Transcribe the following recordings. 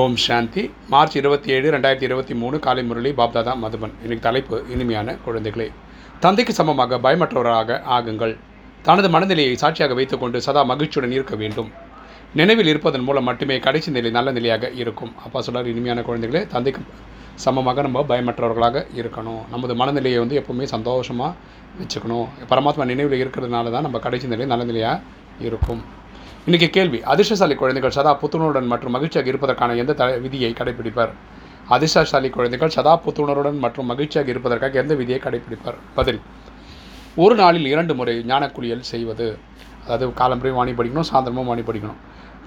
ஓம் சாந்தி. March இருபத்தி ஏழு ரெண்டாயிரத்தி இருபத்தி மூணு காலை முரளி பாப்தாதா மதுபன். எனக்கு தலைப்பு இனிமையான குழந்தைகளே. தந்தைக்கு சமமாக பயமற்றவராக ஆகுங்கள். தனது மனநிலையை சாட்சியாக வைத்துக்கொண்டு சதா மகிழ்ச்சியுடன் இருக்க வேண்டும். நினைவில் இருப்பதன் மூலம் மட்டுமே கடைசி நிலை நல்ல நிலையாக இருக்கும். அப்பா சொல்கிறார் இனிமையான குழந்தைகளே தந்தைக்கு சமமாக நம்ம பயமற்றவர்களாக இருக்கணும். நமது மனநிலையை வந்து எப்போவுமே சந்தோஷமாக வச்சுக்கணும். பரமாத்மா நினைவில் இருக்கிறதுனால தான் நம்ம கடைசி நிலை நல்ல நிலையாக இருக்கும். இன்றைக்கி கேள்வி அதிர்ஷ்டசாலி குழந்தைகள் சதா புத்துணர்வுடன் மற்றும் மகிழ்ச்சியாக இருப்பதற்கான எந்த த விதியை கடைபிடிப்பார்? அதிர்ஷ்டசாலி குழந்தைகள் சதா புத்துணர்வுடன் மற்றும் மகிழ்ச்சியாக இருப்பதற்காக எந்த விதியை கடைபிடிப்பார்? பதில் ஒரு நாளில் இரண்டு முறை ஞானக்குளியல் செய்வது. அதாவது காலம்பரையும் வாணி படிக்கணும் சாயந்தரமும் வாணி படிக்கணும்.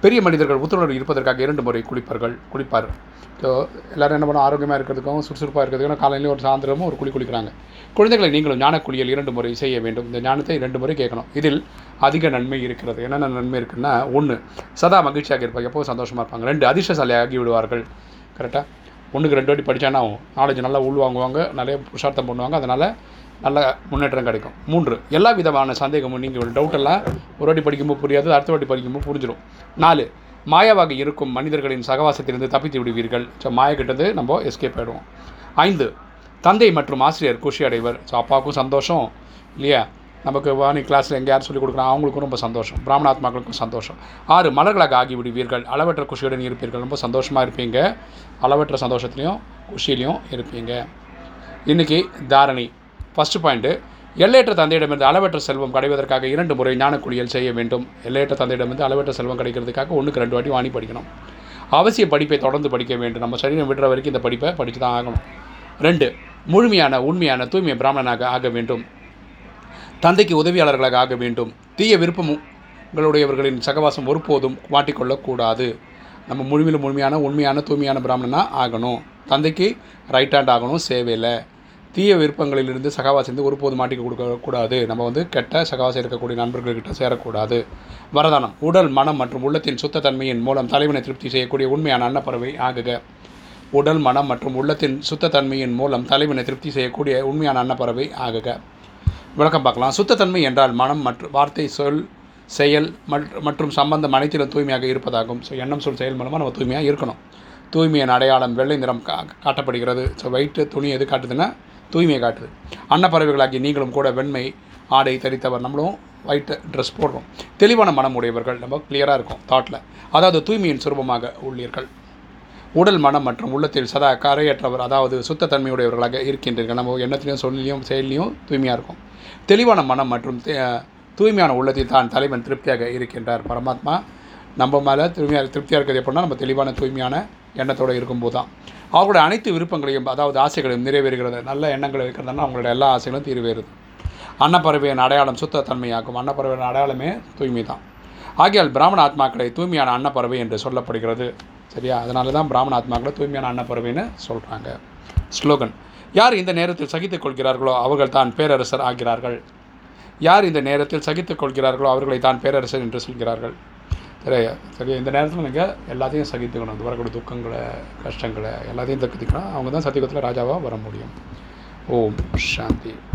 பெரிய மனிதர்கள் புத்துணர்வு இருப்பதற்காக இரண்டு முறை குளிப்பார்கள் குளிப்பார். ஸோ எல்லோரும் என்ன பண்ணுவோம் ஆரோக்கியமாக இருக்கிறதுக்கும் சுறுசுறுப்பாக இருக்கிறதுக்கும் காலையிலையும் ஒரு சாயந்தரமும் ஒரு குளி குளிக்கிறாங்க. குழந்தைகளை நீங்களும் ஞானக்குளியல் இரண்டு முறை செய்ய வேண்டும். இந்த ஞானத்தை இரண்டு முறை கேட்கணும். இதில் அதிக நன்மை இருக்கிறது. என்னென்ன நன்மை இருக்குன்னா ஒன்று சதா மகிழ்ச்சியாக இருப்பாங்க எப்போவும் சந்தோஷமாக இருப்பாங்க. ரெண்டு அதிர்ஷ்டசாலியாகி விடுவார்கள். கரெக்டாக ஒன்றுக்கு ரெண்டு வாட்டி படித்தானா ஆகும். நாலேஜ் நல்லா உள்வாங்குவாங்க நிறைய புருஷார்த்தம் பண்ணுவாங்க. அதனால் நல்ல முன்னேற்றம் கிடைக்கும். மூன்று எல்லா விதமான சந்தேகமும் நீங்கள் ஒரு டவுட்டெல்லாம் ஒரு வாட்டி படிக்கும்போது புரியாது அடுத்த வாட்டி படிக்கும்போது புரிஞ்சிடும் நாலு மாயாவாக இருக்கும் மனிதர்களின் சகவாசத்திலிருந்து தப்பித்து விடுவீர்கள். ஸோ மாயக்கிட்டது நம்ம எஸ்கேப் ஆகிடுவோம் ஐந்து தந்தை மற்றும் ஆசிரியர் குஷி அடைவர். ஸோ அப்பாவுக்கும் சந்தோஷம் இல்லையா? நமக்கு வாணி கிளாஸில் எங்கே யார் சொல்லிக் கொடுக்குறோம் அவங்களுக்கும் ரொம்ப சந்தோஷம். பிராமணாத்மாக்களுக்கும் சந்தோஷம். ஆறு மலர்களாக ஆகி விடுவீர்கள் அளவற்ற குஷியுடன் இருப்பீர்கள். ரொம்ப சந்தோஷமாக இருப்பீங்க. அளவற்ற சந்தோஷத்துலேயும் குஷியிலையும் இருப்பீங்க. இன்றைக்கி தாரணி. ஃபஸ்ட்டு பாயிண்ட்டு எல்லையற்ற தந்தையிடமிருந்து அளவற்ற செல்வம் கிடைவதற்காக இரண்டு முறை ஞானக்குழியல் செய்ய வேண்டும். எல்லையற்ற தந்தையிடமிருந்து அளவற்ற செல்வம் கிடைக்கிறதுக்காக ஒன்றுக்கு ரெண்டு வாட்டி வாணி படிக்கணும். அவசிய படிப்பை தொடர்ந்து படிக்க வேண்டும். நம்ம சரீரம் விடுற வரைக்கும் இந்த படிப்பை படித்து தான் ஆகணும். ரெண்டு முழுமையான உண்மையான தூய்மை பிராமணனாக ஆக வேண்டும். தந்தைக்கு உதவியாளர்களாக ஆக வேண்டும். தீய விருப்பம் உங்களுடையவர்களின் சகவாசம் ஒருபோதும் மாட்டிக்கொள்ளக்கூடாது நம்ம முழுமையில் முழுமையான உண்மையான தூய்மையான பிராமணனாக ஆகணும். தந்தைக்கு ரைட் ஹேண்ட் ஆகணும் சேவையில். தீய விருப்பங்களிலிருந்து சகவாசிந்து ஒருபோது மாட்டிக்க கொடுக்கக்கூடாது நம்ம வந்து கெட்ட சகவாசம் இருக்கக்கூடிய நண்பர்கள்கிட்ட சேரக்கூடாது. வரதானம் உடல் மனம் மற்றும் உள்ளத்தின் சுத்தத்தன்மையின் மூலம் தலைவனை திருப்தி செய்யக்கூடிய உண்மையான அன்னப்பறவை ஆகுக. உடல் மனம் மற்றும் உள்ளத்தின் சுத்தத்தன்மையின் மூலம் தலைவனை திருப்தி செய்யக்கூடிய உண்மையான அன்னப்பறவை ஆகுக. விளக்கம் பார்க்கலாம். சுத்தத்தன்மை என்றால் மனம் மற்றும் வார்த்தை சொல் செயல் மற்றும் சம்பந்தம் அனைத்திலும் தூய்மையாக இருப்பதாகும். ஸோ எண்ணம் சொல் செயல் மூலமாக நம்ம தூய்மையாக இருக்கணும். தூய்மையின் அடையாளம் வெள்ளை நிறம் கா காட்டப்படுகிறது. ஸோ வயிற்று துணி எது காட்டுதுன்னா தூய்மையை காட்டுது. அன்னப்பறவைகளாகி நீங்களும் கூட வெண்மை ஆடை தரித்தவர் நம்மளும் ஒயிட் ட்ரெஸ் போடுறோம். தெளிவான மனம் உடையவர்கள் நம்ம கிளியராக இருக்கும் தாட்டில் அதாவது தூய்மையின் சுரூபமாக உள்ளீர்கள். உடல் மனம் மற்றும் உள்ளத்தில் சதா கரையற்றவர் அதாவது சுத்தத்தன்மையுடையவர்களாக இருக்கின்றீர்கள். நம்ம எண்ணத்திலையும் சொல்லிலையும் செயலையும் தூய்மையாக இருக்கும். தெளிவான மனம் மற்றும் தூய்மையான உள்ளத்தில் தான் தலைவன் திருப்தியாக இருக்கின்றார் பரமாத்மா. நம்ம மேலே தூய்மையாக திருப்தியாக இருக்கிறது எப்படின்னா நம்ம தெளிவான தூய்மையான எண்ணத்தோடு இருக்கும்போது தான். அவர்களுடைய அனைத்து விருப்பங்களையும் அதாவது ஆசைகளையும் நிறைவேறுகிறது நல்ல எண்ணங்களை வைக்கிறதுனா அவங்களோட எல்லா ஆசைகளும் தீர்வேறுது. அன்னப்பறவையின் அடையாளம் சுத்தத்தன்மையாகும். அன்னப்பறவையின் அடையாளமே தூய்மை தான். ஆகியால் பிராமண ஆத்மாக்களை தூய்மையான அன்னப்பறவை என்று சொல்லப்படுகிறது. சரியா? அதனால தான் பிராமண ஆத்மாக்களை தூய்மையான அன்னப்பறவைன்னு சொல்கிறாங்க ஸ்லோகன் யார் இந்த நேரத்தில் சகித்துக் கொள்கிறார்களோ அவர்கள் தான் பேரரசர் ஆகிறார்கள். யார் இந்த நேரத்தில் சகித்துக் கொள்கிறார்களோ அவர்களை தான் பேரரசர் என்று சொல்கிறார்கள். சரி சரி இந்த நேரத்தில் நீங்கள் எல்லாத்தையும் சகித்துக்கணும். இந்த வரக்கூடிய துக்கங்களை கஷ்டங்களை எல்லாத்தையும் தக்குத்திக்கணும் அவங்க தான் சத்தியகத்தில் ராஜாவாக வர முடியும். ஓம் சாந்தி.